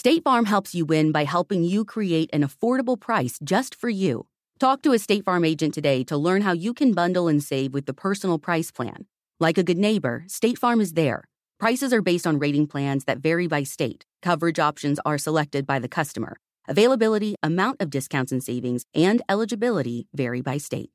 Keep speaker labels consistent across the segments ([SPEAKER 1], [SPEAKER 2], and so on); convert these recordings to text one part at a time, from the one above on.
[SPEAKER 1] State Farm helps you win by helping you create an affordable price just for you. Talk to a State Farm agent today to learn how you can bundle and save with the personal price plan. Like a good neighbor, State Farm is there. Prices are based on rating plans that vary by state. Coverage options are selected by the customer. Availability, amount of discounts and savings, and eligibility vary by state.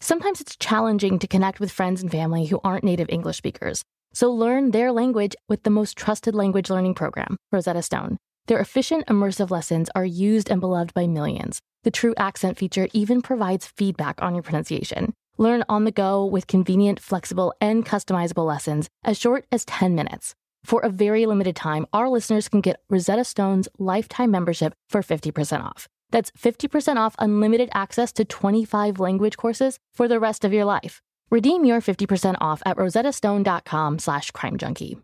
[SPEAKER 2] Sometimes it's challenging to connect with friends and family who aren't native English speakers. So learn their language with the most trusted language learning program, Rosetta Stone. Their efficient, immersive lessons are used and beloved by millions. The True Accent feature even provides feedback on your pronunciation. Learn on the go with convenient, flexible, and customizable lessons as short as 10 minutes. For a very limited time, our listeners can get Rosetta Stone's lifetime membership for 50% off. That's 50% off unlimited access to 25 language courses for the rest of your life. Redeem your 50% off at rosettastone.com slash crimejunkie.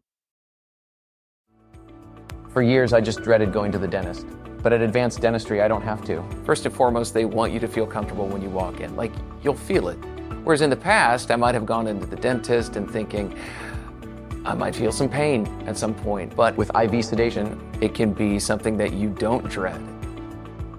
[SPEAKER 3] For years, I just dreaded going to the dentist. But at Advanced Dentistry, I don't have to. First and foremost, they want you to feel comfortable when you walk in. Like, you'll feel it. Whereas in the past, I might have gone into the dentist and thinking, I might feel some pain at some point. But with IV sedation, it can be something that you don't dread.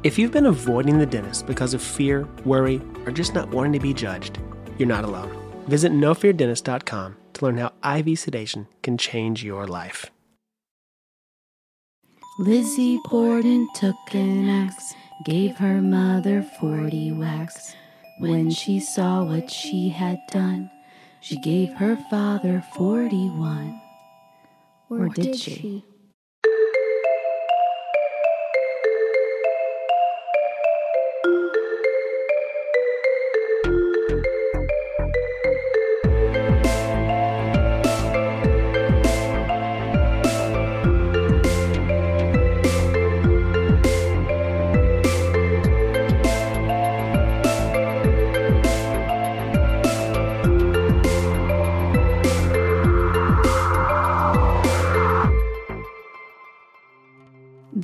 [SPEAKER 4] If you've been avoiding the dentist because of fear, worry, or just not wanting to be judged, you're not alone. Visit nofeardentist.com to learn how IV sedation can change your life.
[SPEAKER 5] Lizzie Borden took an axe, gave her mother 40 whacks. When she saw what she had done, she gave her father 41. Or, or did, did she? she?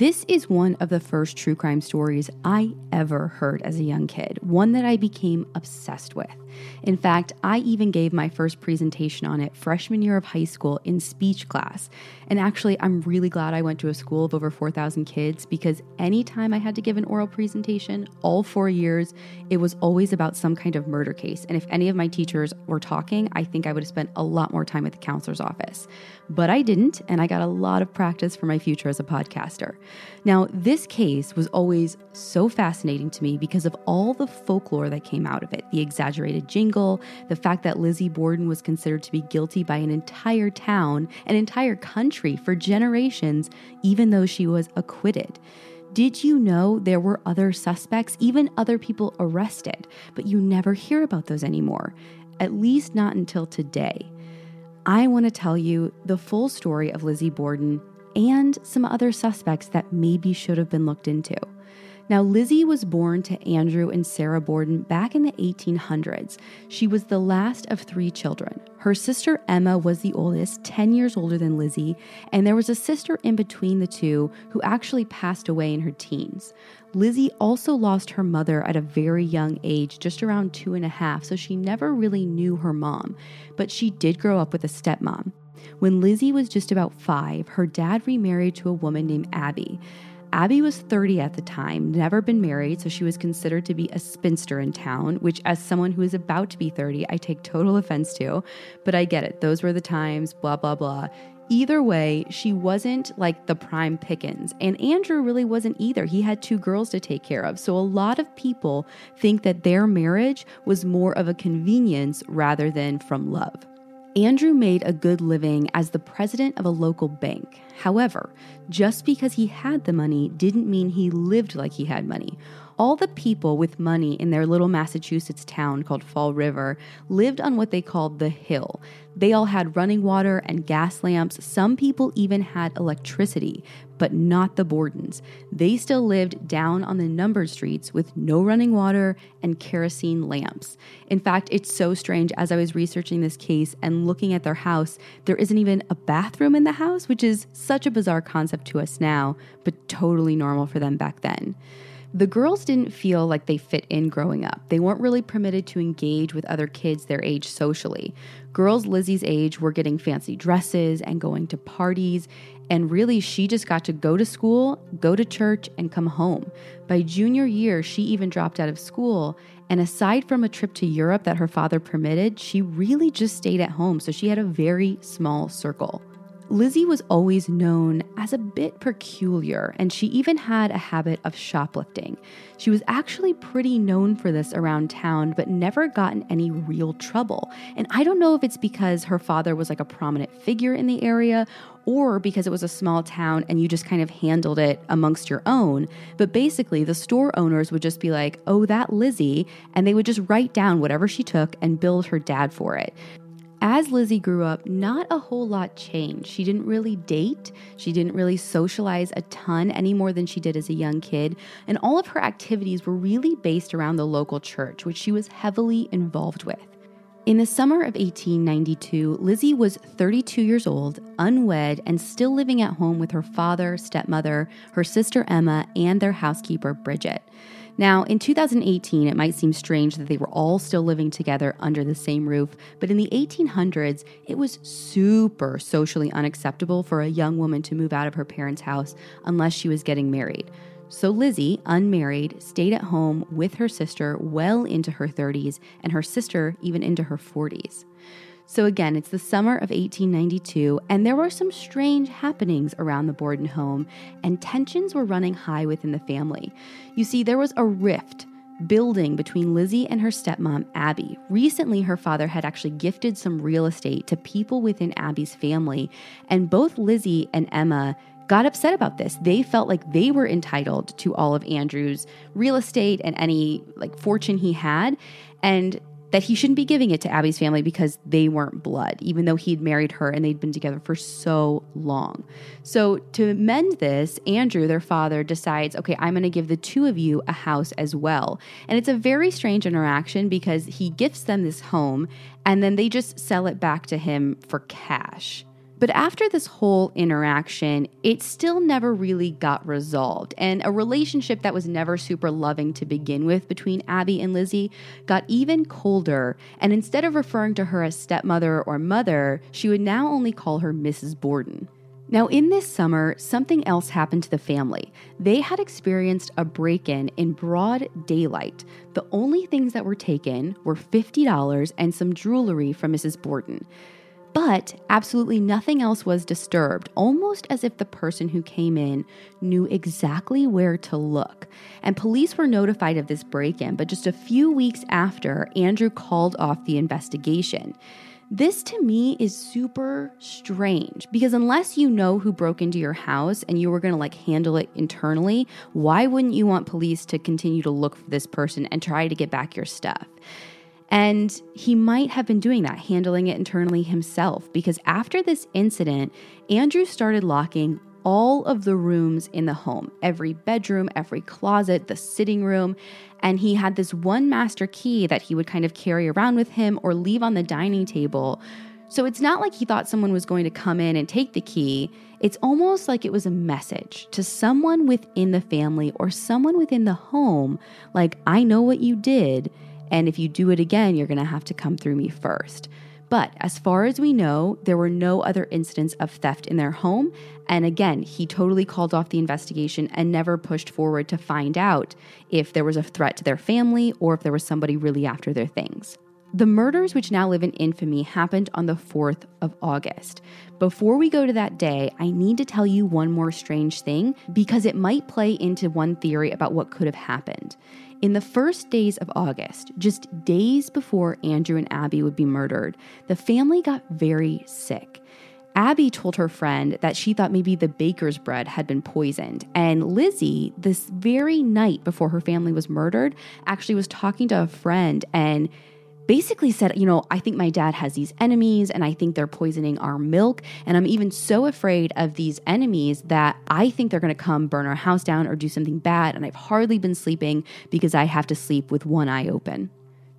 [SPEAKER 6] This is one of the first true crime stories I ever heard as a young kid, one that I became obsessed with. In fact, I even gave my first presentation on it freshman year of high school in speech class. And actually, I'm really glad I went to a school of over 4,000 kids because anytime I had to give an oral presentation, all four years, it was always about some kind of murder case. And if any of my teachers were talking, I think I would have spent a lot more time at the counselor's office. But I didn't, and I got a lot of practice for my future as a podcaster. Now, this case was always so fascinating to me because of all the folklore that came out of it the exaggerated jingle, the fact that Lizzie Borden was considered to be guilty by an entire town, an entire country for generations, even though she was acquitted. Did you know there were other suspects, even other people arrested, but you never hear about those anymore? At least not until today. I want to tell you the full story of Lizzie Borden and some other suspects that maybe should have been looked into. Now, Lizzie was born to Andrew and Sarah Borden back in the 1800s. She was the last of three children. Her sister Emma was the oldest, 10 years older than Lizzie, and there was a sister in between the two who actually passed away in her teens. Lizzie also lost her mother at a very young age, just around two and a half, so she never really knew her mom, but she did grow up with a stepmom. When Lizzie was just about five, her dad remarried to a woman named Abby. Abby was 30 at the time, never been married, so she was considered to be a spinster in town, which, as someone who is about to be 30, I take total offense to. But I get it. Those were the times, blah, blah, blah. Either way, she wasn't like the prime pickings, and Andrew really wasn't either. He had two girls to take care of. So a lot of people think that their marriage was more of a convenience rather than from love. Andrew made a good living as the president of a local bank. However, just because he had the money didn't mean he lived like he had money. All the people with money in their little Massachusetts town called Fall River lived on what they called the hill. They all had running water and gas lamps. Some people even had electricity, but not the Bordens. They still lived down on the numbered streets with no running water and kerosene lamps. In fact, it's so strange as I was researching this case and looking at their house, there isn't even a bathroom in the house, which is such a bizarre concept to us now, but totally normal for them back then. The girls didn't feel like they fit in growing up. They weren't really permitted to engage with other kids their age socially. Girls Lizzie's age were getting fancy dresses and going to parties, and really she just got to go to school, go to church, and come home. By junior year, she even dropped out of school, and aside from a trip to Europe that her father permitted, she really just stayed at home, so she had a very small circle. Lizzie was always known as a bit peculiar, and she even had a habit of shoplifting. She was actually pretty known for this around town, but never got in any real trouble. And I don't know if it's because her father was like a prominent figure in the area or because it was a small town and you just kind of handled it amongst your own. But basically, the store owners would just be like, oh, that Lizzie, and they would just write down whatever she took and bill her dad for it. As Lizzie grew up, not a whole lot changed. She didn't really date, she didn't really socialize a ton any more than she did as a young kid, and all of her activities were really based around the local church, which she was heavily involved with. In the summer of 1892, Lizzie was 32 years old, unwed, and still living at home with her father, stepmother, her sister Emma, and their housekeeper, Bridget. Now, in 2018, it might seem strange that they were all still living together under the same roof, but in the 1800s, it was super socially unacceptable for a young woman to move out of her parents' house unless she was getting married. So Lizzie, unmarried, stayed at home with her sister well into her 30s, and her sister even into her 40s. So, again, it's the summer of 1892, and there were some strange happenings around the Borden home, and tensions were running high within the family. You see, there was a rift building between Lizzie and her stepmom, Abby. Recently, her father had actually gifted some real estate to people within Abby's family, and both Lizzie and Emma got upset about this. They felt like they were entitled to all of Andrew's real estate and any like fortune he had. And that he shouldn't be giving it to Abby's family because they weren't blood, even though he'd married her and they'd been together for so long. So, to mend this, Andrew, their father, decides, okay, I'm going to give the two of you a house as well. And it's a very strange interaction because he gifts them this home and then they just sell it back to him for cash. But after this whole interaction, it still never really got resolved. And a relationship that was never super loving to begin with between Abby and Lizzie got even colder. And instead of referring to her as stepmother or mother, she would now only call her Mrs. Borden. Now, in this summer, something else happened to the family. They had experienced a break in in broad daylight. The only things that were taken were $50 and some jewelry from Mrs. Borden. But absolutely nothing else was disturbed, almost as if the person who came in knew exactly where to look. And police were notified of this break in, but just a few weeks after, Andrew called off the investigation. This to me is super strange because unless you know who broke into your house and you were going to like handle it internally, why wouldn't you want police to continue to look for this person and try to get back your stuff? And he might have been doing that, handling it internally himself, because after this incident, Andrew started locking all of the rooms in the home every bedroom, every closet, the sitting room. And he had this one master key that he would kind of carry around with him or leave on the dining table. So it's not like he thought someone was going to come in and take the key. It's almost like it was a message to someone within the family or someone within the home, like, I know what you did. And if you do it again, you're going to have to come through me first. But as far as we know, there were no other incidents of theft in their home. And again, he totally called off the investigation and never pushed forward to find out if there was a threat to their family or if there was somebody really after their things. The murders, which now live in infamy, happened on the 4th of August. Before we go to that day, I need to tell you one more strange thing because it might play into one theory about what could have happened. In the first days of August, just days before Andrew and Abby would be murdered, the family got very sick. Abby told her friend that she thought maybe the baker's bread had been poisoned. And Lizzie, this very night before her family was murdered, actually was talking to a friend and basically said, You know, I think my dad has these enemies and I think they're poisoning our milk. And I'm even so afraid of these enemies that I think they're going to come burn our house down or do something bad. And I've hardly been sleeping because I have to sleep with one eye open.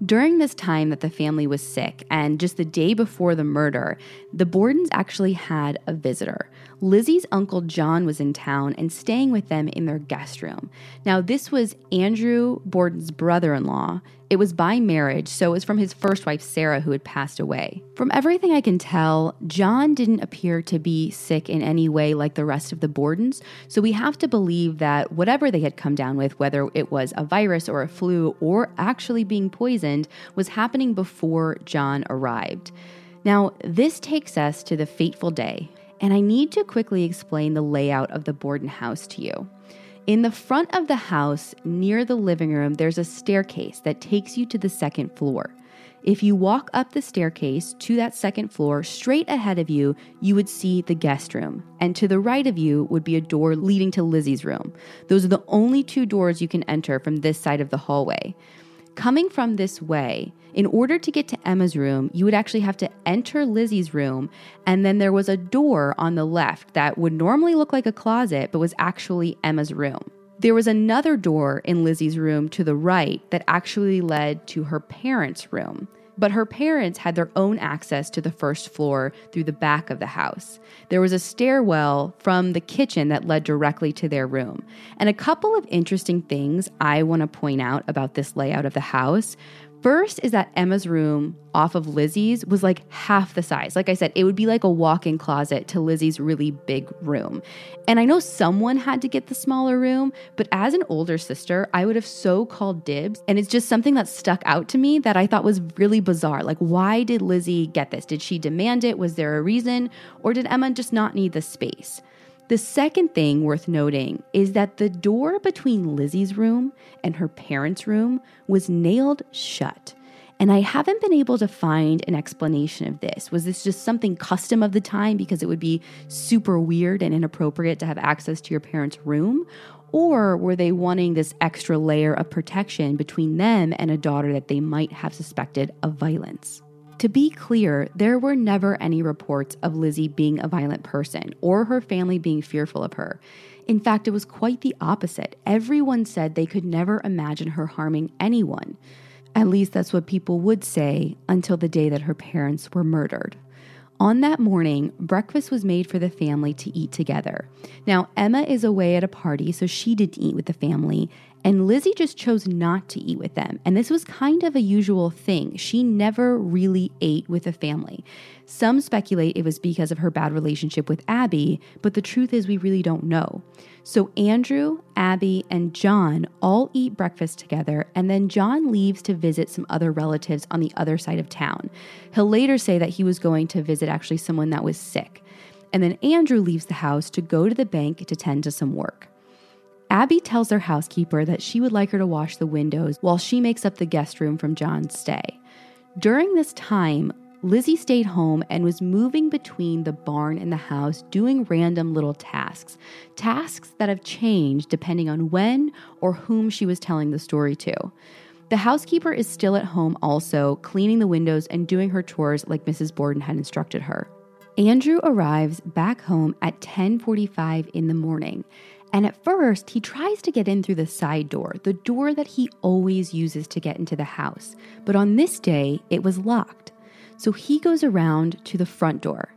[SPEAKER 6] During this time that the family was sick, and just the day before the murder, the Bordens actually had a visitor. Lizzie's uncle John was in town and staying with them in their guest room. Now, this was Andrew Borden's brother in law. It was by marriage, so it was from his first wife, Sarah, who had passed away. From everything I can tell, John didn't appear to be sick in any way like the rest of the Bordens, so we have to believe that whatever they had come down with, whether it was a virus or a flu or actually being poisoned, was happening before John arrived. Now, this takes us to the fateful day, and I need to quickly explain the layout of the Borden house to you. In the front of the house, near the living room, there's a staircase that takes you to the second floor. If you walk up the staircase to that second floor, straight ahead of you, you would see the guest room. And to the right of you would be a door leading to Lizzie's room. Those are the only two doors you can enter from this side of the hallway. Coming from this way, in order to get to Emma's room, you would actually have to enter Lizzie's room, and then there was a door on the left that would normally look like a closet, but was actually Emma's room. There was another door in Lizzie's room to the right that actually led to her parents' room. But her parents had their own access to the first floor through the back of the house. There was a stairwell from the kitchen that led directly to their room. And a couple of interesting things I want to point out about this layout of the house. First is that Emma's room off of Lizzie's was like half the size. Like I said, it would be like a walk in closet to Lizzie's really big room. And I know someone had to get the smaller room, but as an older sister, I would have so called dibs. And it's just something that stuck out to me that I thought was really bizarre. Like, why did Lizzie get this? Did she demand it? Was there a reason? Or did Emma just not need the space? The second thing worth noting is that the door between Lizzie's room and her parents' room was nailed shut. And I haven't been able to find an explanation of this. Was this just something custom of the time because it would be super weird and inappropriate to have access to your parents' room? Or were they wanting this extra layer of protection between them and a daughter that they might have suspected of violence? To be clear, there were never any reports of Lizzie being a violent person or her family being fearful of her. In fact, it was quite the opposite. Everyone said they could never imagine her harming anyone. At least that's what people would say until the day that her parents were murdered. On that morning, breakfast was made for the family to eat together. Now, Emma is away at a party, so she didn't eat with the family, and Lizzie just chose not to eat with them. And this was kind of a usual thing. She never really ate with the family. Some speculate it was because of her bad relationship with Abby, but the truth is, we really don't know. So Andrew, Abby, and John all eat breakfast together, and then John leaves to visit some other relatives on the other side of town. He'll later say that he was going to visit actually someone that was sick. And then Andrew leaves the house to go to the bank to tend to some work. Abby tells their housekeeper that she would like her to wash the windows while she makes up the guest room from John's stay. During this time, Lizzie stayed home and was moving between the barn and the house doing random little tasks. Tasks that have changed depending on when or whom she was telling the story to. The housekeeper is still at home also, cleaning the windows and doing her chores like Mrs. Borden had instructed her. Andrew arrives back home at 10:45 in the morning and at first, he tries to get in through the side door, the door that he always uses to get into the house. But on this day, it was locked. So he goes around to the front door,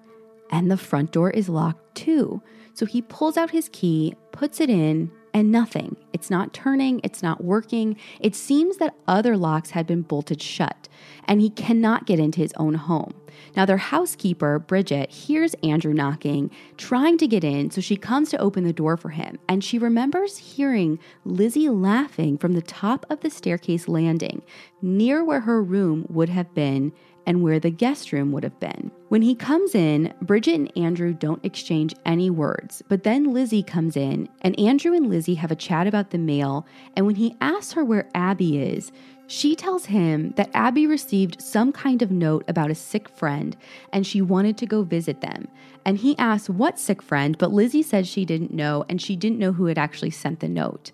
[SPEAKER 6] and the front door is locked too. So he pulls out his key, puts it in, and nothing. It's not turning, it's not working. It seems that other locks had been bolted shut, and he cannot get into his own home. Now, their housekeeper, Bridget, hears Andrew knocking, trying to get in, so she comes to open the door for him. And she remembers hearing Lizzie laughing from the top of the staircase landing, near where her room would have been and where the guest room would have been. When he comes in, Bridget and Andrew don't exchange any words, but then Lizzie comes in, and Andrew and Lizzie have a chat about the mail. And when he asks her where Abby is, she tells him that Abby received some kind of note about a sick friend and she wanted to go visit them. And he asks what sick friend, but Lizzie says she didn't know and she didn't know who had actually sent the note.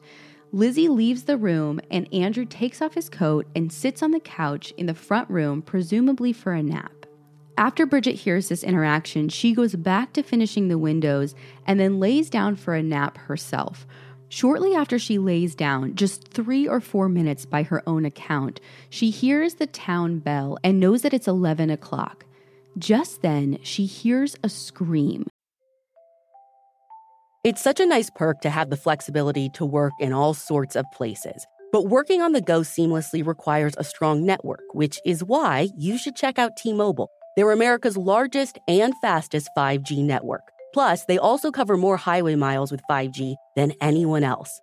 [SPEAKER 6] Lizzie leaves the room and Andrew takes off his coat and sits on the couch in the front room, presumably for a nap. After Bridget hears this interaction, she goes back to finishing the windows and then lays down for a nap herself. Shortly after she lays down, just three or four minutes by her own account, she hears the town bell and knows that it's 11 o'clock. Just then, she hears a scream.
[SPEAKER 7] It's such a nice perk to have the flexibility to work in all sorts of places. But working on the go seamlessly requires a strong network, which is why you should check out T Mobile. They're America's largest and fastest 5G network. Plus, they also cover more highway miles with 5G than anyone else.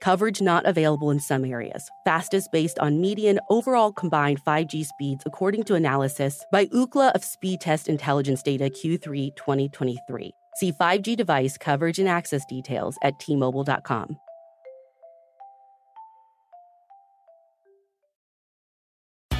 [SPEAKER 7] Coverage not available in some areas. Fastest based on median overall combined 5G speeds according to analysis by Ookla of Speedtest Intelligence Data Q3 2023. See 5G device coverage and access details at tmobile.com.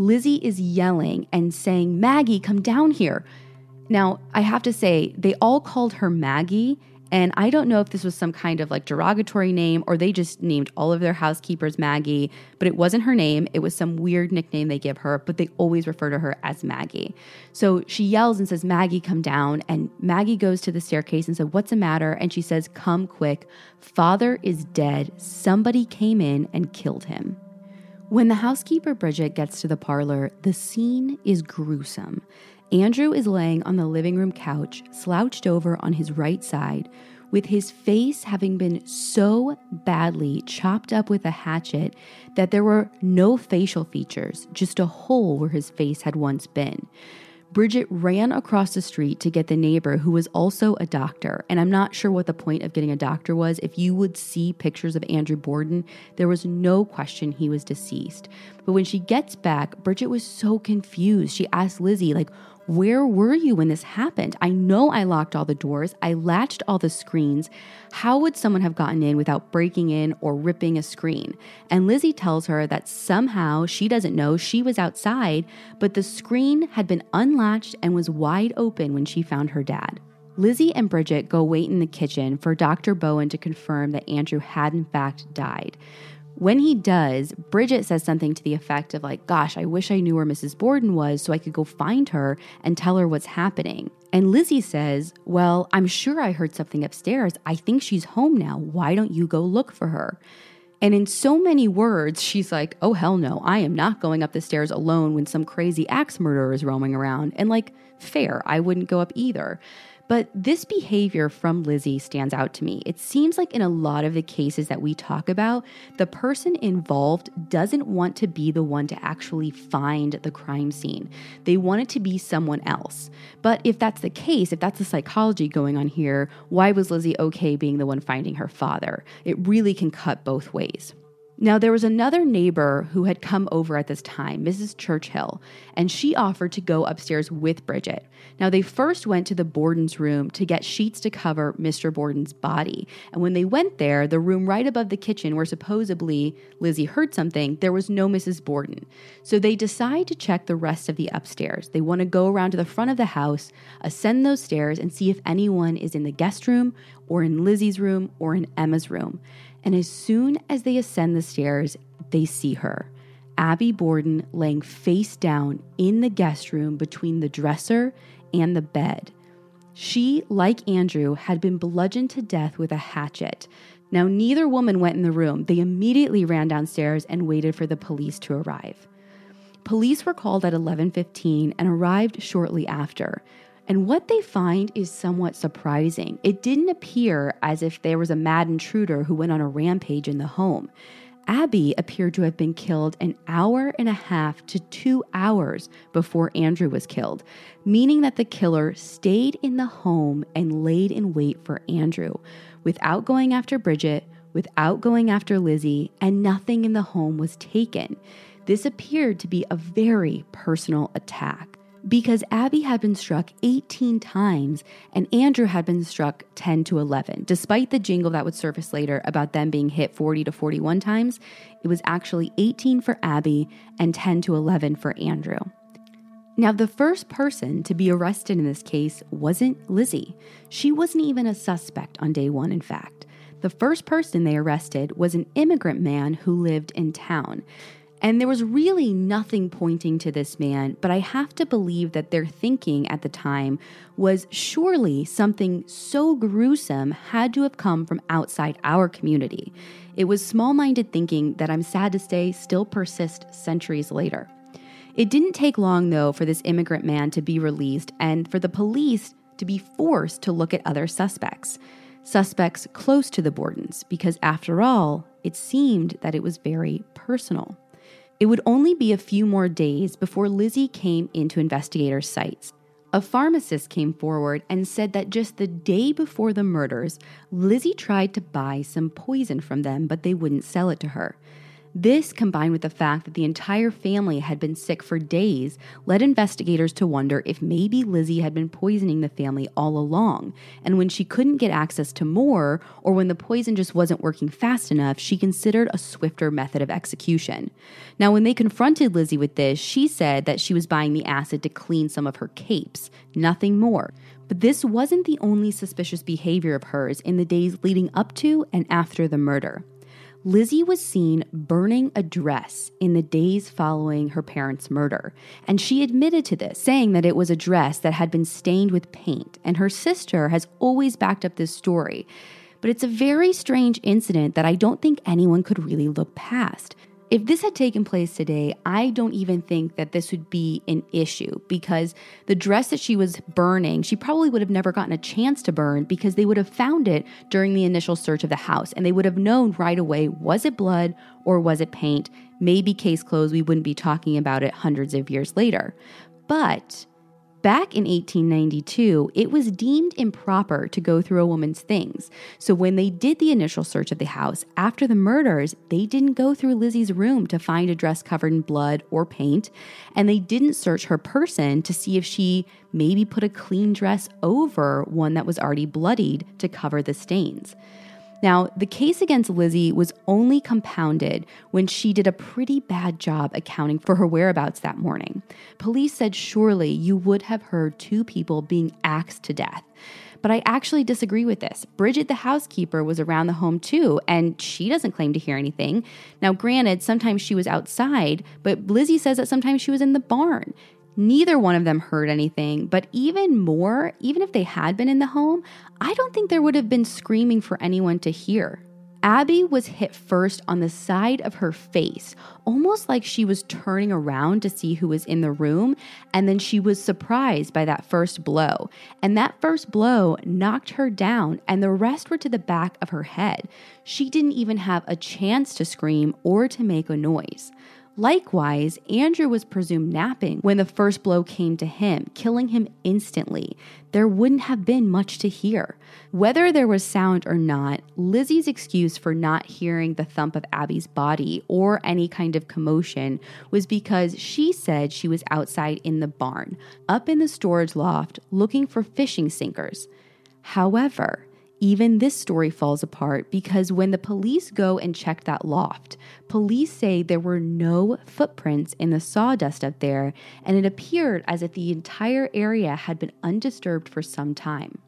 [SPEAKER 6] Lizzie is yelling and saying, Maggie, come down here. Now, I have to say, they all called her Maggie, and I don't know if this was some kind of like derogatory name or they just named all of their housekeepers Maggie, but it wasn't her name. It was some weird nickname they give her, but they always refer to her as Maggie. So she yells and says, Maggie, come down. And Maggie goes to the staircase and said, What's the matter? And she says, Come quick. Father is dead. Somebody came in and killed him. When the housekeeper Bridget gets to the parlor, the scene is gruesome. Andrew is laying on the living room couch, slouched over on his right side, with his face having been so badly chopped up with a hatchet that there were no facial features, just a hole where his face had once been. Bridget ran across the street to get the neighbor who was also a doctor. And I'm not sure what the point of getting a doctor was. If you would see pictures of Andrew Borden, there was no question he was deceased. But when she gets back, Bridget was so confused. She asked Lizzie, like, where were you when this happened? I know I locked all the doors, I latched all the screens. How would someone have gotten in without breaking in or ripping a screen? And Lizzie tells her that somehow she doesn't know she was outside, but the screen had been unlatched and was wide open when she found her dad. Lizzie and Bridget go wait in the kitchen for Dr. Bowen to confirm that Andrew had in fact died. When he does, Bridget says something to the effect of, like, gosh, I wish I knew where Mrs. Borden was so I could go find her and tell her what's happening. And Lizzie says, Well, I'm sure I heard something upstairs. I think she's home now. Why don't you go look for her? And in so many words, she's like, Oh, hell no, I am not going up the stairs alone when some crazy axe murderer is roaming around. And like, fair, I wouldn't go up either. But this behavior from Lizzie stands out to me. It seems like in a lot of the cases that we talk about, the person involved doesn't want to be the one to actually find the crime scene. They want it to be someone else. But if that's the case, if that's the psychology going on here, why was Lizzie okay being the one finding her father? It really can cut both ways. Now, there was another neighbor who had come over at this time, Mrs. Churchill, and she offered to go upstairs with Bridget. Now, they first went to the Borden's room to get sheets to cover Mr. Borden's body. And when they went there, the room right above the kitchen where supposedly Lizzie heard something, there was no Mrs. Borden. So they decide to check the rest of the upstairs. They want to go around to the front of the house, ascend those stairs, and see if anyone is in the guest room or in Lizzie's room or in Emma's room. And as soon as they ascend the stairs, they see her, Abby Borden, laying face down in the guest room between the dresser and the bed. She, like Andrew, had been bludgeoned to death with a hatchet. Now, neither woman went in the room. They immediately ran downstairs and waited for the police to arrive. Police were called at 11:15 and arrived shortly after. And what they find is somewhat surprising. It didn't appear as if there was a mad intruder who went on a rampage in the home. Abby appeared to have been killed an hour and a half to two hours before Andrew was killed, meaning that the killer stayed in the home and laid in wait for Andrew without going after Bridget, without going after Lizzie, and nothing in the home was taken. This appeared to be a very personal attack because Abby had been struck 18 times and Andrew had been struck 10 to 11. Despite the jingle that would surface later about them being hit 40 to 41 times, it was actually 18 for Abby and 10 to 11 for Andrew. Now, the first person to be arrested in this case wasn't Lizzie. She wasn't even a suspect on day one, in fact. The first person they arrested was an immigrant man who lived in town. And there was really nothing pointing to this man, but I have to believe that their thinking at the time was surely something so gruesome had to have come from outside our community. It was small minded thinking that I'm sad to say still persists centuries later. It didn't take long, though, for this immigrant man to be released and for the police to be forced to look at other suspects. Suspects close to the Bordens, because after all, it seemed that it was very personal. It would only be a few more days before Lizzie came into investigators' sights. A pharmacist came forward and said that just the day before the murders, Lizzie tried to buy some poison from them, but they wouldn't sell it to her. This, combined with the fact that the entire family had been sick for days, led investigators to wonder if maybe Lizzie had been poisoning the family all along. And when she couldn't get access to more, or when the poison just wasn't working fast enough, she considered a swifter method of execution. Now, when they confronted Lizzie with this, she said that she was buying the acid to clean some of her capes, nothing more. But this wasn't the only suspicious behavior of hers in the days leading up to and after the murder. Lizzie was seen burning a dress in the days following her parents' murder, and she admitted to this, saying that it was a dress that had been stained with paint, and her sister has always backed up this story. But it's a very strange incident that I don't think anyone could really look past. If this had taken place today, I don't even think that this would be an issue because the dress that she was burning, she probably would have never gotten a chance to burn because they would have found it during the initial search of the house and they would have known right away was it blood or was it paint? Maybe case closed, we wouldn't be talking about it hundreds of years later. But Back in 1892, it was deemed improper to go through a woman's things. So when they did the initial search of the house after the murders, they didn't go through Lizzie's room to find a dress covered in blood or paint, and they didn't search her person to see if she maybe put a clean dress over one that was already bloodied to cover the stains. Now, the case against Lizzie was only compounded when she did a pretty bad job accounting for her whereabouts that morning. Police said surely you would have heard two people being axed to death. But I actually disagree with this. Bridget, the housekeeper, was around the home too, and she doesn't claim to hear anything. Now, granted, sometimes she was outside, but Lizzie says that sometimes she was in the barn. Neither one of them heard anything, but even more, even if they had been in the home, I don't think there would have been screaming for anyone to hear. Abby was hit first on the side of her face, almost like she was turning around to see who was in the room, and then she was surprised by that first blow. And that first blow knocked her down, and the rest were to the back of her head. She didn't even have a chance to scream or to make a noise. Likewise, Andrew was presumed napping when the first blow came to him, killing him instantly. There wouldn't have been much to hear. Whether there was sound or not, Lizzie's excuse for not hearing the thump of Abby's body or any kind of commotion was because she said she was outside in the barn, up in the storage loft, looking for fishing sinkers. However, even this story falls apart because when the police go and check that loft, police say there were no footprints in the sawdust up there, and it appeared as if the entire area had been undisturbed for some time.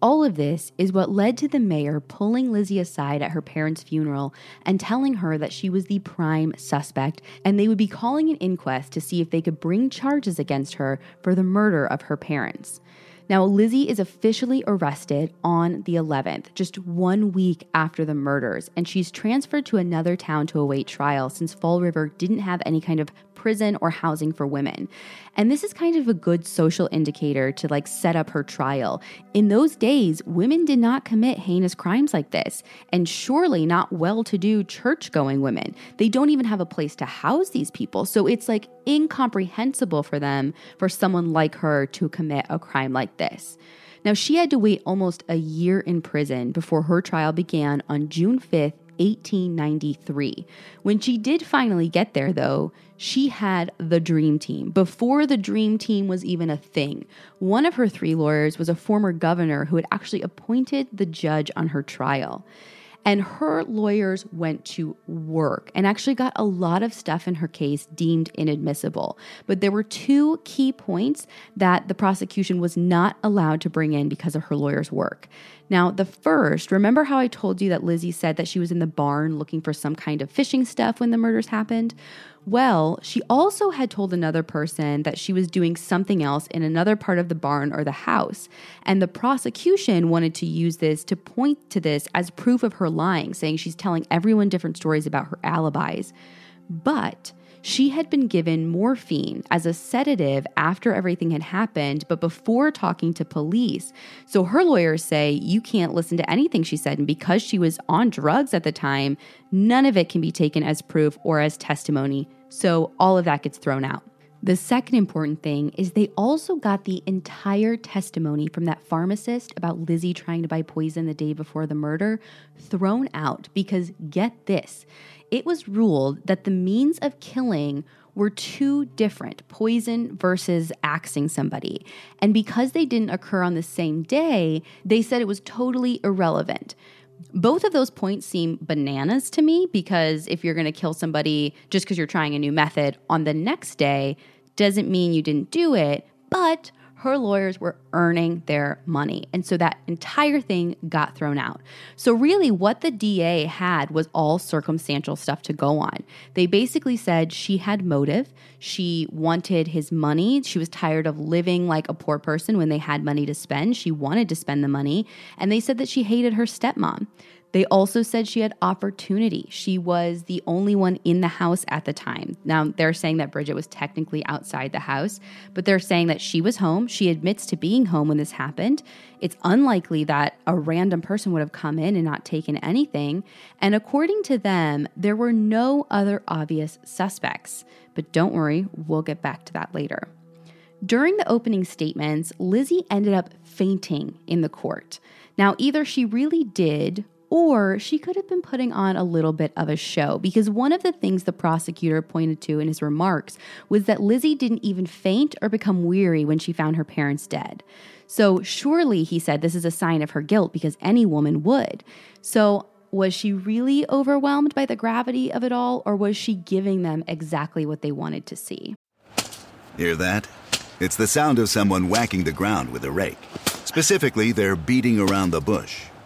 [SPEAKER 6] All of this is what led to the mayor pulling Lizzie aside at her parents' funeral and telling her that she was the prime suspect and they would be calling an inquest to see if they could bring charges against her for the murder of her parents. Now, Lizzie is officially arrested on the 11th, just one week after the murders, and she's transferred to another town to await trial since Fall River didn't have any kind of prison or housing for women. And this is kind of a good social indicator to like set up her trial. In those days, women did not commit heinous crimes like this, and surely not well to do church going women. They don't even have a place to house these people. So it's like incomprehensible for them for someone like her to commit a crime like this. Now, she had to wait almost a year in prison before her trial began on June 5th, 1893. When she did finally get there, though, she had the dream team before the dream team was even a thing. One of her three lawyers was a former governor who had actually appointed the judge on her trial. And her lawyers went to work and actually got a lot of stuff in her case deemed inadmissible. But there were two key points that the prosecution was not allowed to bring in because of her lawyer's work. Now, the first, remember how I told you that Lizzie said that she was in the barn looking for some kind of fishing stuff when the murders happened? Well, she also had told another person that she was doing something else in another part of the barn or the house. And the prosecution wanted to use this to point to this as proof of her lying, saying she's telling everyone different stories about her alibis. But she had been given morphine as a sedative after everything had happened, but before talking to police. So her lawyers say you can't listen to anything she said. And because she was on drugs at the time, none of it can be taken as proof or as testimony. So all of that gets thrown out. The second important thing is they also got the entire testimony from that pharmacist about Lizzie trying to buy poison the day before the murder thrown out because get this, it was ruled that the means of killing were two different poison versus axing somebody. And because they didn't occur on the same day, they said it was totally irrelevant. Both of those points seem bananas to me because if you're going to kill somebody just because you're trying a new method on the next day, doesn't mean you didn't do it. But her lawyers were earning their money. And so that entire thing got thrown out. So, really, what the DA had was all circumstantial stuff to go on. They basically said she had motive. She wanted his money. She was tired of living like a poor person when they had money to spend. She wanted to spend the money. And they said that she hated her stepmom. They also said she had opportunity. She was the only one in the house at the time. Now, they're saying that Bridget was technically outside the house, but they're saying that she was home. She admits to being home when this happened. It's unlikely that a random person would have come in and not taken anything. And according to them, there were no other obvious suspects. But don't worry, we'll get back to that later. During the opening statements, Lizzie ended up fainting in the court. Now, either she really did or she could have been putting on a little bit of a show because one of the things the prosecutor pointed to in his remarks was that Lizzie didn't even faint or become weary when she found her parents dead. So, surely, he said, this is a sign of her guilt because any woman would. So, was she really overwhelmed by the gravity of it all, or was she giving them exactly what they wanted to see?
[SPEAKER 8] Hear that? It's the sound of someone whacking the ground with a rake. Specifically, they're beating around the bush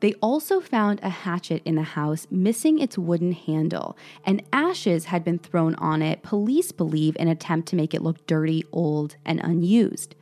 [SPEAKER 6] They also found a hatchet in the house missing its wooden handle, and ashes had been thrown on it, police believe, in an attempt to make it look dirty, old, and unused.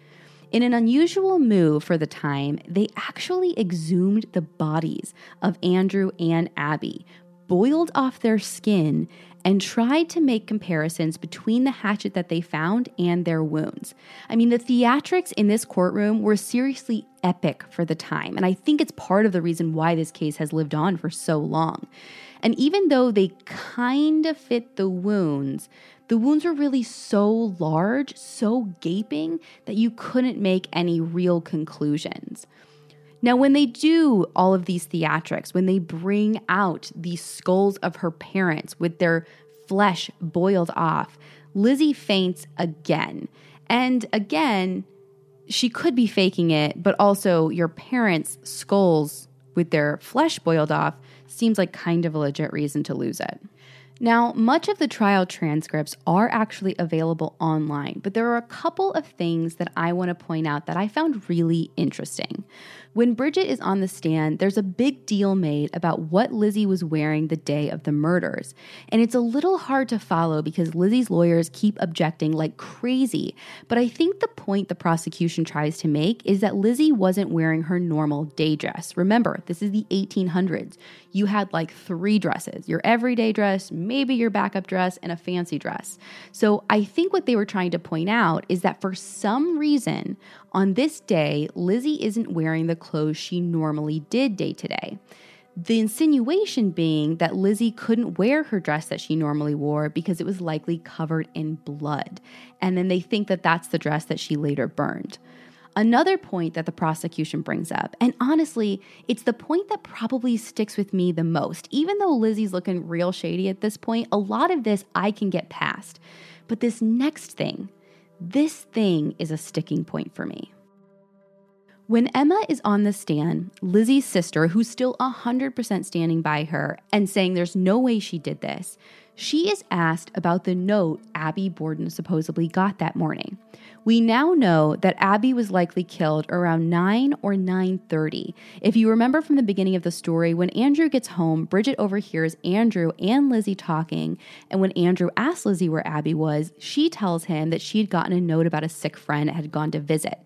[SPEAKER 6] In an unusual move for the time, they actually exhumed the bodies of Andrew and Abby, boiled off their skin, and tried to make comparisons between the hatchet that they found and their wounds. I mean, the theatrics in this courtroom were seriously epic for the time, and I think it's part of the reason why this case has lived on for so long. And even though they kind of fit the wounds, the wounds were really so large, so gaping, that you couldn't make any real conclusions. Now, when they do all of these theatrics, when they bring out the skulls of her parents with their flesh boiled off, Lizzie faints again. And again, she could be faking it, but also your parents' skulls with their flesh boiled off seems like kind of a legit reason to lose it. Now, much of the trial transcripts are actually available online, but there are a couple of things that I want to point out that I found really interesting. When Bridget is on the stand, there's a big deal made about what Lizzie was wearing the day of the murders. And it's a little hard to follow because Lizzie's lawyers keep objecting like crazy. But I think the point the prosecution tries to make is that Lizzie wasn't wearing her normal day dress. Remember, this is the 1800s. You had like three dresses your everyday dress, maybe your backup dress, and a fancy dress. So I think what they were trying to point out is that for some reason, on this day, Lizzie isn't wearing the clothes she normally did day to day. The insinuation being that Lizzie couldn't wear her dress that she normally wore because it was likely covered in blood. And then they think that that's the dress that she later burned. Another point that the prosecution brings up, and honestly, it's the point that probably sticks with me the most. Even though Lizzie's looking real shady at this point, a lot of this I can get past. But this next thing, this thing is a sticking point for me. When Emma is on the stand, Lizzie's sister, who's still 100% standing by her and saying there's no way she did this, she is asked about the note Abby Borden supposedly got that morning. We now know that Abby was likely killed around 9 or 9:30. If you remember from the beginning of the story, when Andrew gets home, Bridget overhears Andrew and Lizzie talking, and when Andrew asks Lizzie where Abby was, she tells him that she had gotten a note about a sick friend and had gone to visit.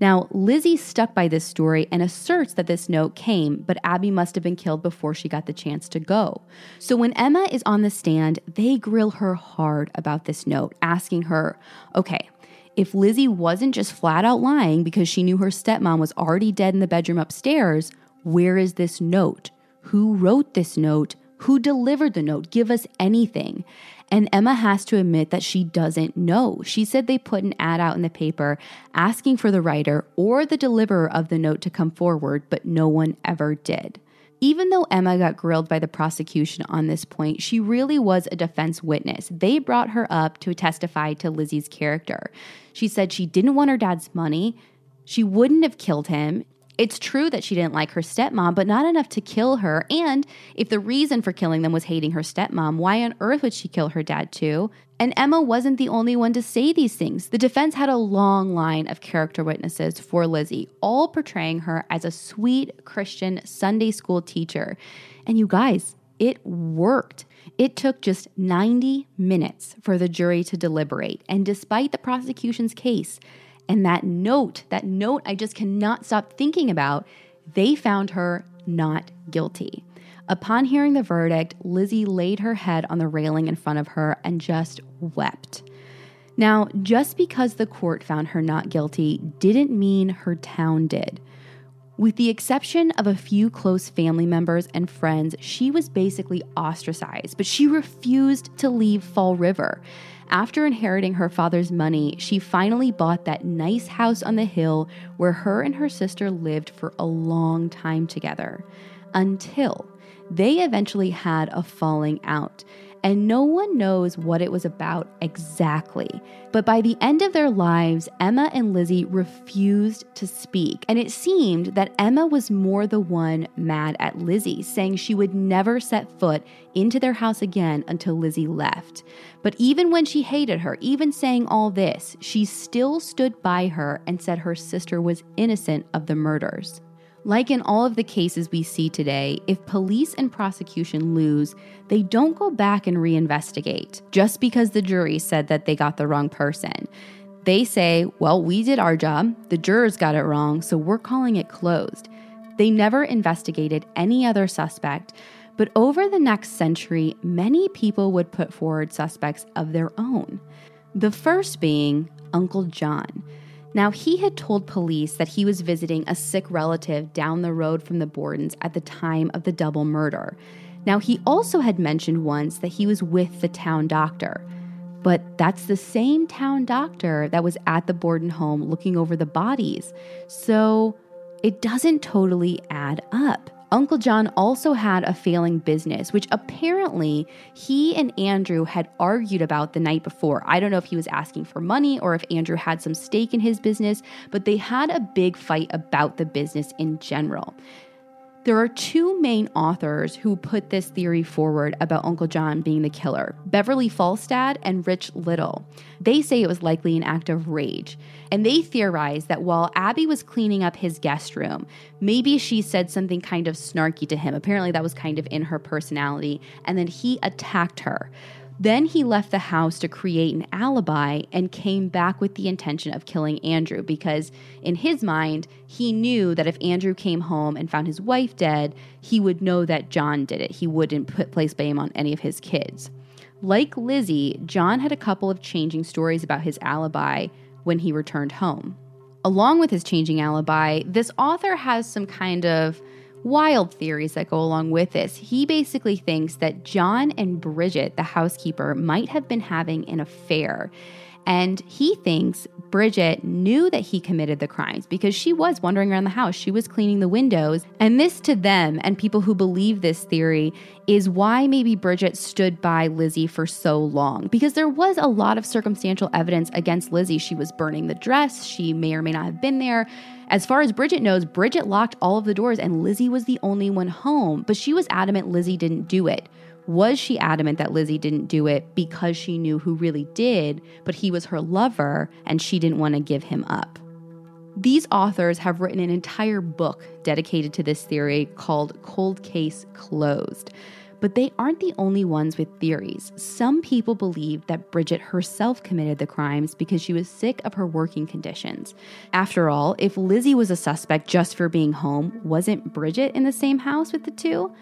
[SPEAKER 6] Now, Lizzie stuck by this story and asserts that this note came, but Abby must have been killed before she got the chance to go. So when Emma is on the stand, they grill her hard about this note, asking her, okay, if Lizzie wasn't just flat out lying because she knew her stepmom was already dead in the bedroom upstairs, where is this note? Who wrote this note? Who delivered the note? Give us anything. And Emma has to admit that she doesn't know. She said they put an ad out in the paper asking for the writer or the deliverer of the note to come forward, but no one ever did. Even though Emma got grilled by the prosecution on this point, she really was a defense witness. They brought her up to testify to Lizzie's character. She said she didn't want her dad's money. She wouldn't have killed him. It's true that she didn't like her stepmom, but not enough to kill her. And if the reason for killing them was hating her stepmom, why on earth would she kill her dad too? And Emma wasn't the only one to say these things. The defense had a long line of character witnesses for Lizzie, all portraying her as a sweet Christian Sunday school teacher. And you guys, it worked. It took just 90 minutes for the jury to deliberate. And despite the prosecution's case, and that note, that note I just cannot stop thinking about, they found her not guilty. Upon hearing the verdict, Lizzie laid her head on the railing in front of her and just wept. Now, just because the court found her not guilty didn't mean her town did. With the exception of a few close family members and friends, she was basically ostracized, but she refused to leave Fall River. After inheriting her father's money, she finally bought that nice house on the hill where her and her sister lived for a long time together. Until they eventually had a falling out. And no one knows what it was about exactly. But by the end of their lives, Emma and Lizzie refused to speak, and it seemed that Emma was more the one mad at Lizzie, saying she would never set foot into their house again until Lizzie left. But even when she hated her, even saying all this, she still stood by her and said her sister was innocent of the murders. Like in all of the cases we see today, if police and prosecution lose, they don't go back and reinvestigate just because the jury said that they got the wrong person. They say, well, we did our job, the jurors got it wrong, so we're calling it closed. They never investigated any other suspect, but over the next century, many people would put forward suspects of their own. The first being Uncle John. Now, he had told police that he was visiting a sick relative down the road from the Bordens at the time of the double murder. Now, he also had mentioned once that he was with the town doctor. But that's the same town doctor that was at the Borden home looking over the bodies. So it doesn't totally add up. Uncle John also had a failing business, which apparently he and Andrew had argued about the night before. I don't know if he was asking for money or if Andrew had some stake in his business, but they had a big fight about the business in general. There are two main authors who put this theory forward about Uncle John being the killer Beverly Falstad and Rich Little. They say it was likely an act of rage. And they theorize that while Abby was cleaning up his guest room, maybe she said something kind of snarky to him. Apparently, that was kind of in her personality. And then he attacked her. Then he left the house to create an alibi and came back with the intention of killing Andrew because, in his mind, he knew that if Andrew came home and found his wife dead, he would know that John did it. He wouldn't put place blame on any of his kids. Like Lizzie, John had a couple of changing stories about his alibi when he returned home. Along with his changing alibi, this author has some kind of wild theories that go along with this. He basically thinks that John and Bridget, the housekeeper, might have been having an affair. And he thinks Bridget knew that he committed the crimes because she was wandering around the house. She was cleaning the windows. And this, to them and people who believe this theory, is why maybe Bridget stood by Lizzie for so long. Because there was a lot of circumstantial evidence against Lizzie. She was burning the dress, she may or may not have been there. As far as Bridget knows, Bridget locked all of the doors and Lizzie was the only one home, but she was adamant Lizzie didn't do it. Was she adamant that Lizzie didn't do it because she knew who really did, but he was her lover and she didn't want to give him up? These authors have written an entire book dedicated to this theory called Cold Case Closed. But they aren't the only ones with theories. Some people believe that Bridget herself committed the crimes because she was sick of her working conditions. After all, if Lizzie was a suspect just for being home, wasn't Bridget in the same house with the two?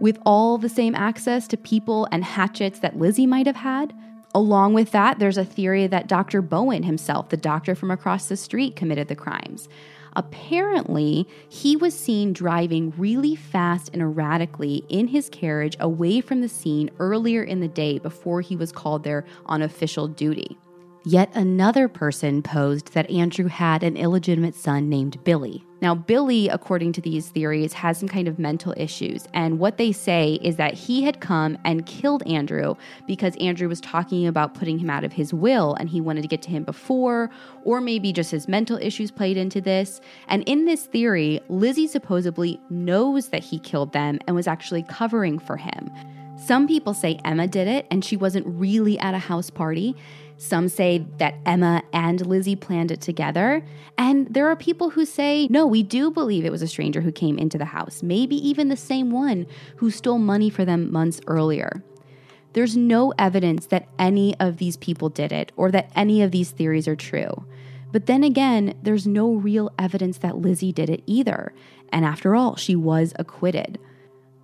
[SPEAKER 6] With all the same access to people and hatchets that Lizzie might have had? Along with that, there's a theory that Dr. Bowen himself, the doctor from across the street, committed the crimes. Apparently, he was seen driving really fast and erratically in his carriage away from the scene earlier in the day before he was called there on official duty. Yet another person posed that Andrew had an illegitimate son named Billy. Now, Billy, according to these theories, has some kind of mental issues. And what they say is that he had come and killed Andrew because Andrew was talking about putting him out of his will and he wanted to get to him before, or maybe just his mental issues played into this. And in this theory, Lizzie supposedly knows that he killed them and was actually covering for him. Some people say Emma did it and she wasn't really at a house party. Some say that Emma and Lizzie planned it together. And there are people who say, no, we do believe it was a stranger who came into the house, maybe even the same one who stole money for them months earlier. There's no evidence that any of these people did it or that any of these theories are true. But then again, there's no real evidence that Lizzie did it either. And after all, she was acquitted.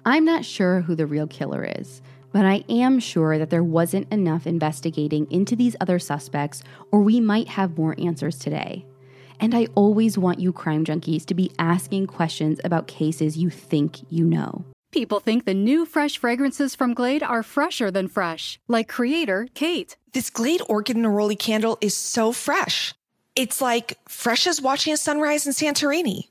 [SPEAKER 6] I'm not sure who the real killer is but I am sure that there wasn't enough investigating into these other suspects, or we might have more answers today. And I always want you crime junkies to be asking questions about cases you think you know.
[SPEAKER 9] People think the new fresh fragrances from Glade are fresher than fresh, like creator Kate.
[SPEAKER 10] This Glade Orchid Neroli candle is so fresh. It's like fresh as watching a sunrise in Santorini.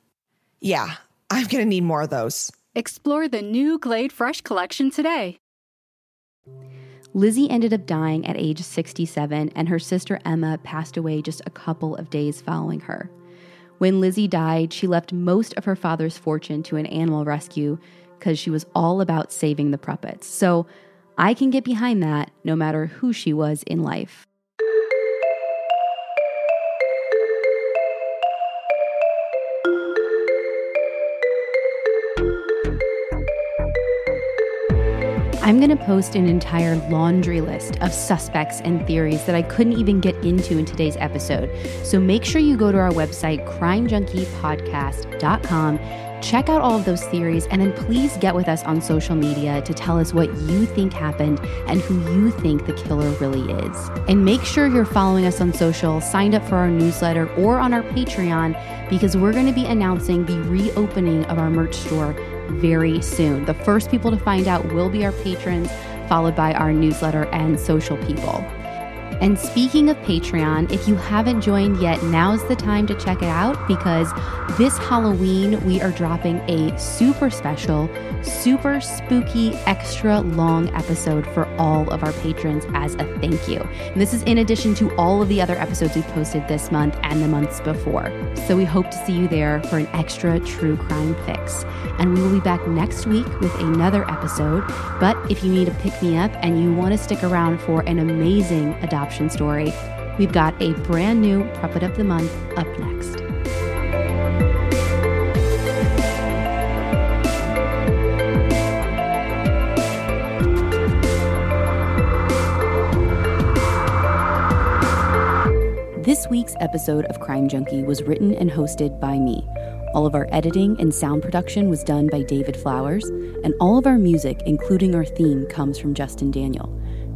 [SPEAKER 10] Yeah, I'm gonna need more of those.
[SPEAKER 9] Explore the new Glade Fresh collection today.
[SPEAKER 6] Lizzie ended up dying at age 67, and her sister Emma passed away just a couple of days following her. When Lizzie died, she left most of her father's fortune to an animal rescue because she was all about saving the puppets. So I can get behind that no matter who she was in life. I'm going to post an entire laundry list of suspects and theories that I couldn't even get into in today's episode. So make sure you go to our website, crimejunkiepodcast.com, check out all of those theories, and then please get with us on social media to tell us what you think happened and who you think the killer really is. And make sure you're following us on social, signed up for our newsletter, or on our Patreon because we're going to be announcing the reopening of our merch store very soon. The first people to find out will be our patrons, followed by our newsletter and social people. And speaking of Patreon, if you haven't joined yet, now's the time to check it out because this Halloween we are dropping a super special, super spooky, extra long episode for all of our patrons as a thank you. And this is in addition to all of the other episodes we've posted this month and the months before. So we hope to see you there for an extra true crime fix. And we will be back next week with another episode. But if you need a pick me up and you want to stick around for an amazing adoption, adoption story, we've got a brand new Puppet of the Month up next. This week's episode of Crime Junkie was written and hosted by me. All of our editing and sound production was done by David Flowers, and all of our music, including our theme, comes from Justin Daniel.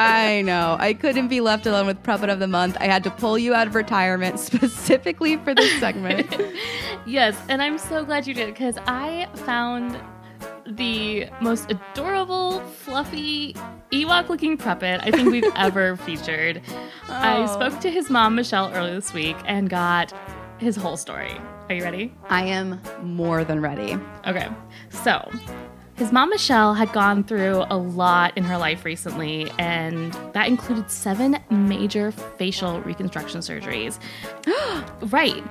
[SPEAKER 6] I know. I couldn't be left alone with Puppet of the Month. I had to pull you out of retirement specifically for this segment.
[SPEAKER 2] yes, and I'm so glad you did because I found the most adorable, fluffy, Ewok looking puppet I think we've ever featured. Oh. I spoke to his mom, Michelle, earlier this week and got his whole story. Are you ready?
[SPEAKER 6] I am more than ready.
[SPEAKER 2] Okay. So, his mom, Michelle, had gone through a lot in her life recently, and that included seven major facial reconstruction surgeries. right.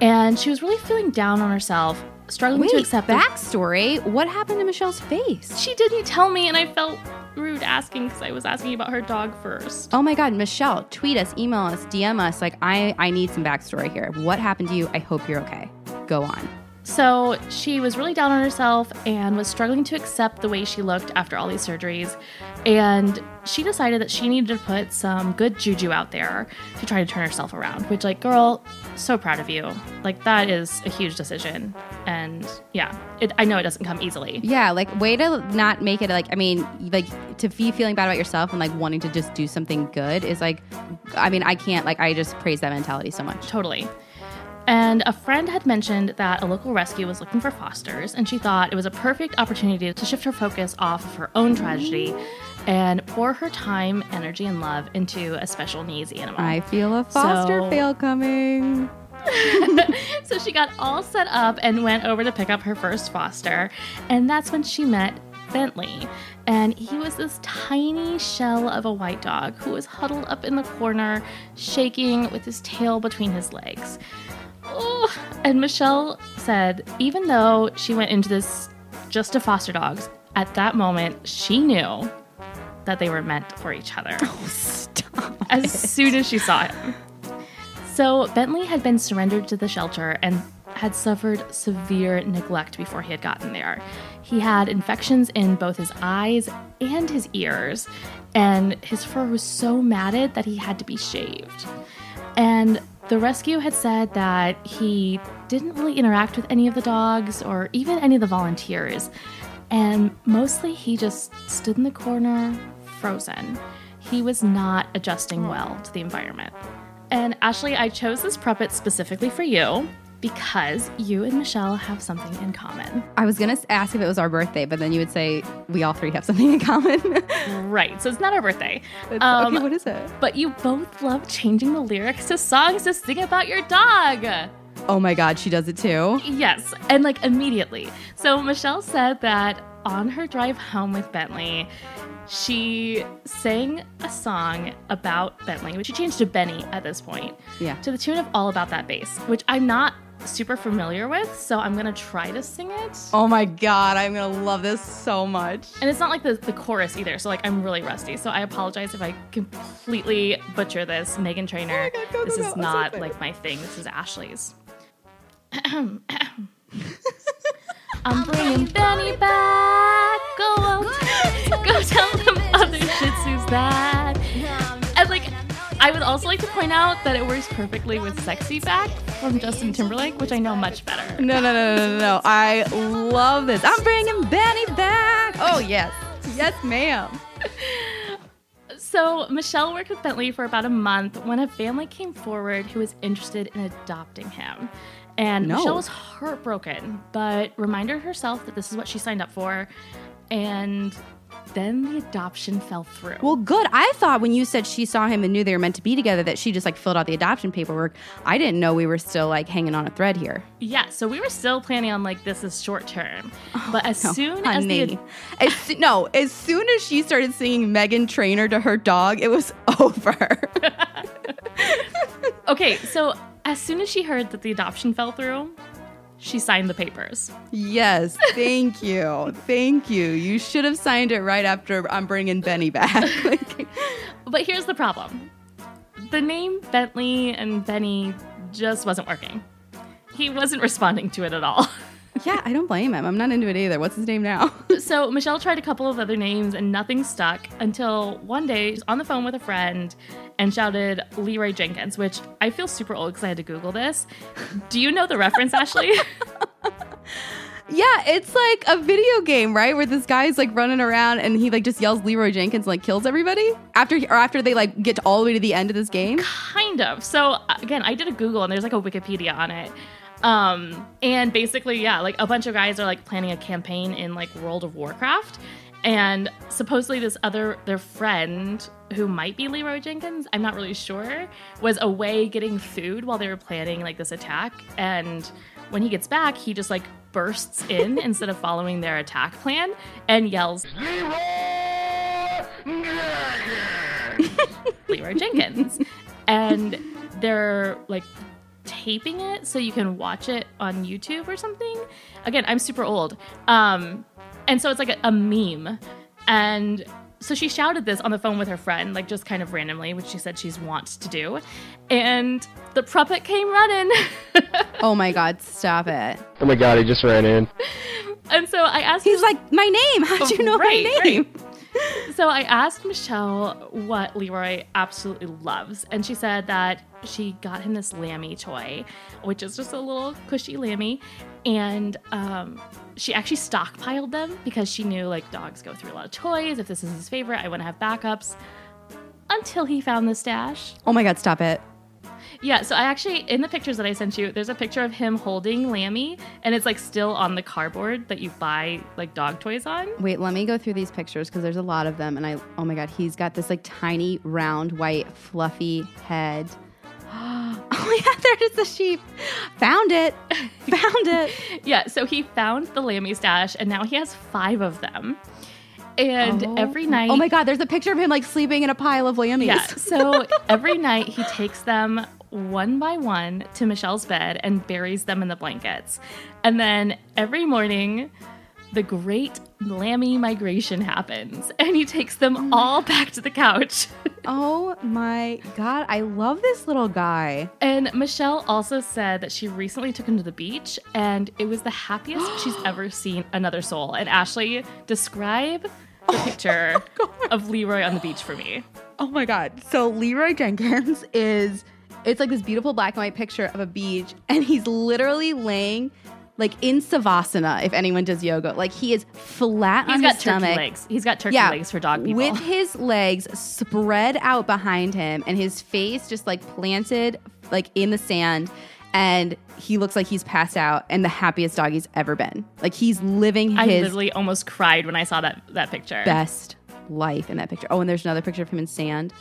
[SPEAKER 2] And she was really feeling down on herself, struggling
[SPEAKER 6] Wait,
[SPEAKER 2] to accept
[SPEAKER 6] backstory. The- what happened to Michelle's face?
[SPEAKER 2] She didn't tell me, and I felt rude asking because I was asking about her dog first.
[SPEAKER 6] Oh my God, Michelle, tweet us, email us, DM us. Like, I, I need some backstory here. What happened to you? I hope you're okay. Go on.
[SPEAKER 2] So she was really down on herself and was struggling to accept the way she looked after all these surgeries. And she decided that she needed to put some good juju out there to try to turn herself around. Which, like, girl, so proud of you. Like, that is a huge decision. And yeah, it, I know it doesn't come easily.
[SPEAKER 6] Yeah, like, way to not make it like, I mean, like, to be feeling bad about yourself and like wanting to just do something good is like, I mean, I can't, like, I just praise that mentality so much.
[SPEAKER 2] Totally. And a friend had mentioned that a local rescue was looking for fosters, and she thought it was a perfect opportunity to shift her focus off of her own tragedy and pour her time, energy, and love into a special needs animal.
[SPEAKER 6] I feel a foster so, fail coming.
[SPEAKER 2] so she got all set up and went over to pick up her first foster, and that's when she met Bentley. And he was this tiny shell of a white dog who was huddled up in the corner, shaking with his tail between his legs. Oh. And Michelle said, even though she went into this just to foster dogs, at that moment she knew that they were meant for each other.
[SPEAKER 6] Oh, stop.
[SPEAKER 2] As
[SPEAKER 6] it.
[SPEAKER 2] soon as she saw him. So Bentley had been surrendered to the shelter and had suffered severe neglect before he had gotten there. He had infections in both his eyes and his ears, and his fur was so matted that he had to be shaved. And the rescue had said that he didn't really interact with any of the dogs or even any of the volunteers, and mostly he just stood in the corner, frozen. He was not adjusting well to the environment. And Ashley, I chose this Pruppet specifically for you because you and Michelle have something in common.
[SPEAKER 6] I was gonna ask if it was our birthday, but then you would say we all three have something in common.
[SPEAKER 2] Right, so it's not our birthday.
[SPEAKER 6] It's-
[SPEAKER 2] Um,
[SPEAKER 6] okay, what is it?
[SPEAKER 2] But you both love changing the lyrics to songs to sing about your dog.
[SPEAKER 6] oh my god, she does it too.
[SPEAKER 2] Yes, and like immediately. So Michelle said that on her drive home with Bentley, she sang a song about Bentley, which she changed to Benny at this point,
[SPEAKER 6] Yeah.
[SPEAKER 2] to the tune of All About That Bass, which I'm not super familiar with, so I'm gonna try to sing it.
[SPEAKER 6] Oh my god, I'm gonna love this so much.
[SPEAKER 2] And it's not like the, the chorus either, so like I'm really rusty. So I apologize if I completely butcher this. Meghan Trainor,
[SPEAKER 6] Oh
[SPEAKER 2] this is
[SPEAKER 6] I'm so
[SPEAKER 2] not like my thing. This is Ashley's. I'm bringing Benny back. Go go tell them other Shih Tzus that. I would also like to point out that it works perfectly with "Sexy Back" from Justin Timberlake, which I know much better.
[SPEAKER 6] No, no, no, no, no, no. I love this. I'm bringing Benny back. Oh yes, yes, ma'am.
[SPEAKER 2] So, Michelle worked with Bentley for about a month when a family came forward who was interested in adopting him. And
[SPEAKER 6] No.
[SPEAKER 2] Michelle was heartbroken, but reminded herself that this is what she signed up for. And then the adoption fell through.
[SPEAKER 6] Well, good. I thought when you said she saw him and knew they were meant to be together that she just like filled out the adoption paperwork. I didn't know we were still like hanging on a thread here.
[SPEAKER 2] yeah, so we were still planning on like this is short term. Oh, but as
[SPEAKER 6] No,
[SPEAKER 2] soon as
[SPEAKER 6] honey.
[SPEAKER 2] the
[SPEAKER 6] As no, as soon as she started singing Meghan Trainor to her dog, it was over.
[SPEAKER 2] Okay, so as soon as she heard that the adoption fell through, she signed the papers.
[SPEAKER 6] yes, thank you, thank you. You should have signed it right after I'm bringing Benny back. Like,
[SPEAKER 2] But here's the problem the name Bentley and Benny just wasn't working. He wasn't responding to it at all.
[SPEAKER 6] yeah, I don't blame him. I'm not into it either. What's his name now?
[SPEAKER 2] so Michelle tried a couple of other names and nothing stuck until one day she's on the phone with a friend and shouted Leroy Jenkins, which I feel super old because I had to Google this. Do you know the reference, Ashley?
[SPEAKER 6] Yeah, it's like a video game, right? Where this guy's like running around and he like just yells Leroy Jenkins and like kills everybody after or after they like get all the way to the end of this game.
[SPEAKER 2] kind of. So again, I did a Google and there's like a Wikipedia on it. Um, and basically, yeah, like a bunch of guys are like planning a campaign in like World of Warcraft. And supposedly this other their friend who might be Leroy Jenkins, I'm not really sure, was away getting food while they were planning like this attack. And when he gets back, he just like bursts in instead of following their attack plan and yells Leroy Jenkins. and they're like taping it so you can watch it on YouTube or something. Again, I'm super old. Um, and so it's like a, a meme. And so she shouted this on the phone with her friend, like just kind of randomly, which she said she's wants to do. And the Pruppet came running.
[SPEAKER 6] Oh my god, stop it.
[SPEAKER 11] Oh my god, he just ran in.
[SPEAKER 2] and so I asked
[SPEAKER 6] He's like, my name. How'd you know
[SPEAKER 2] Right,
[SPEAKER 6] my name?
[SPEAKER 2] So I asked Michelle what Leroy absolutely loves, and she said that she got him this Lammy toy, which is just a little cushy Lammy, and um, she actually stockpiled them because she knew like dogs go through a lot of toys. If this is his favorite, I want to have backups. Until he found the stash.
[SPEAKER 6] Oh my god, stop it.
[SPEAKER 2] Yeah, so I actually in the pictures that I sent you, there's a picture of him holding Lammy, and it's like still on the cardboard that you buy like dog toys on.
[SPEAKER 6] Wait, let me go through these pictures because there's a lot of them. And I, oh my God, he's got this like tiny, round, white, fluffy head. Oh yeah, there is the sheep. Found it. Found it.
[SPEAKER 2] Yeah, so he found the Lammy stash and now he has five of them. And
[SPEAKER 6] Oh.
[SPEAKER 2] every night.
[SPEAKER 6] Oh my God, there's a picture of him like sleeping in a pile of lammies.
[SPEAKER 2] Yeah, so every night he takes them one by one to Michelle's bed and buries them in the blankets. And then every morning, the great Lammy migration happens and he takes them oh all back to the couch.
[SPEAKER 6] oh my God, I love this little guy.
[SPEAKER 2] And Michelle also said that she recently took him to the beach and it was the happiest she's ever seen another soul. And Ashley, describe the picture oh of Leroy on the beach for me.
[SPEAKER 6] Oh my God. So Leroy Jenkins is, it's like this beautiful black and white picture of a beach, and he's literally laying like in savasana. If anyone does yoga, like he is flat
[SPEAKER 2] He's
[SPEAKER 6] on
[SPEAKER 2] got
[SPEAKER 6] his
[SPEAKER 2] turkey
[SPEAKER 6] stomach.
[SPEAKER 2] legs. He's got turkey
[SPEAKER 6] Yeah,
[SPEAKER 2] legs for dog people.
[SPEAKER 6] with his legs spread out behind him and his face just like planted like in the sand. And he looks like he's passed out and the happiest dog he's ever been. Like he's living his.
[SPEAKER 2] I literally almost cried when I saw that that picture.
[SPEAKER 6] best life in that picture. Oh, and there's another picture of him in sand.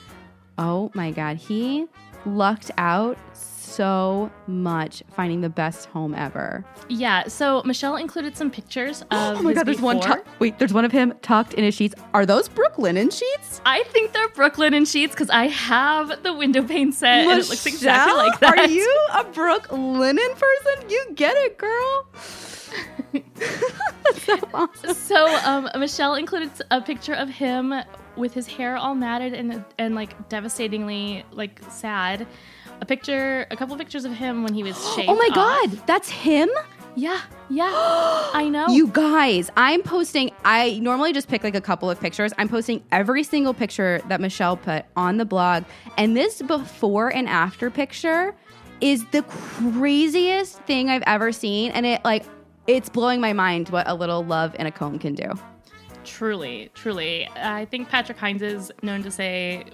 [SPEAKER 6] Oh my God. He lucked out so much finding the best home ever.
[SPEAKER 2] Yeah, so Michelle included some pictures of
[SPEAKER 6] Oh my God, there's one. Tu- wait, there's one of him tucked in his sheets. Are those Brooklinen sheets?
[SPEAKER 2] I think they're Brooklyn sheets because I have the window pane set and it looks exactly
[SPEAKER 6] Michelle,
[SPEAKER 2] like that.
[SPEAKER 6] Are you a Brooklinen person? You get it, girl. So awesome.
[SPEAKER 2] So um, Michelle included a picture of him with his hair all matted and and like devastatingly like sad. A picture, a couple pictures of him when he was oh shaved.
[SPEAKER 6] Oh my
[SPEAKER 2] off.
[SPEAKER 6] God, that's him?
[SPEAKER 2] Yeah, yeah. I know.
[SPEAKER 6] You guys, I'm posting. I normally just pick like a couple of pictures. I'm posting every single picture that Michelle put on the blog. And this before and after picture is the craziest thing I've ever seen. And it like, it's blowing my mind what a little love and a comb can do.
[SPEAKER 2] Truly, truly. I think Patrick Hines is known to say,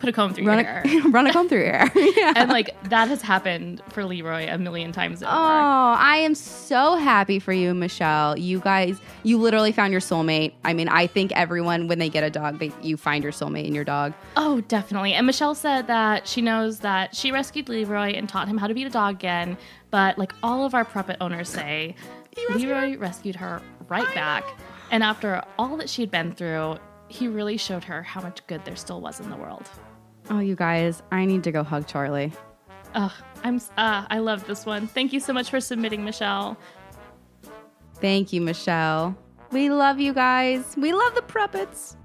[SPEAKER 2] put a comb through
[SPEAKER 6] Run
[SPEAKER 2] your
[SPEAKER 6] a,
[SPEAKER 2] hair.
[SPEAKER 6] run a comb through your hair. yeah.
[SPEAKER 2] and like that has happened for Leroy a million times over.
[SPEAKER 6] Oh, I am so happy for you, Michelle. You guys, you literally found your soulmate. I mean, I think everyone, when they get a dog, they, you find your soulmate in your dog.
[SPEAKER 2] Oh, definitely. And Michelle said that she knows that she rescued Leroy and taught him how to be a dog again. But like all of our puppet owners say, Leroy rescued her right back. And after all that she had been through, he really showed her how much good there still was in the world.
[SPEAKER 6] Oh, you guys, I need to go hug Charlie.
[SPEAKER 2] Ugh, I'm uh, I love this one. Thank you so much for submitting, Michelle.
[SPEAKER 6] Thank you, Michelle. We love you guys. We love the puppets.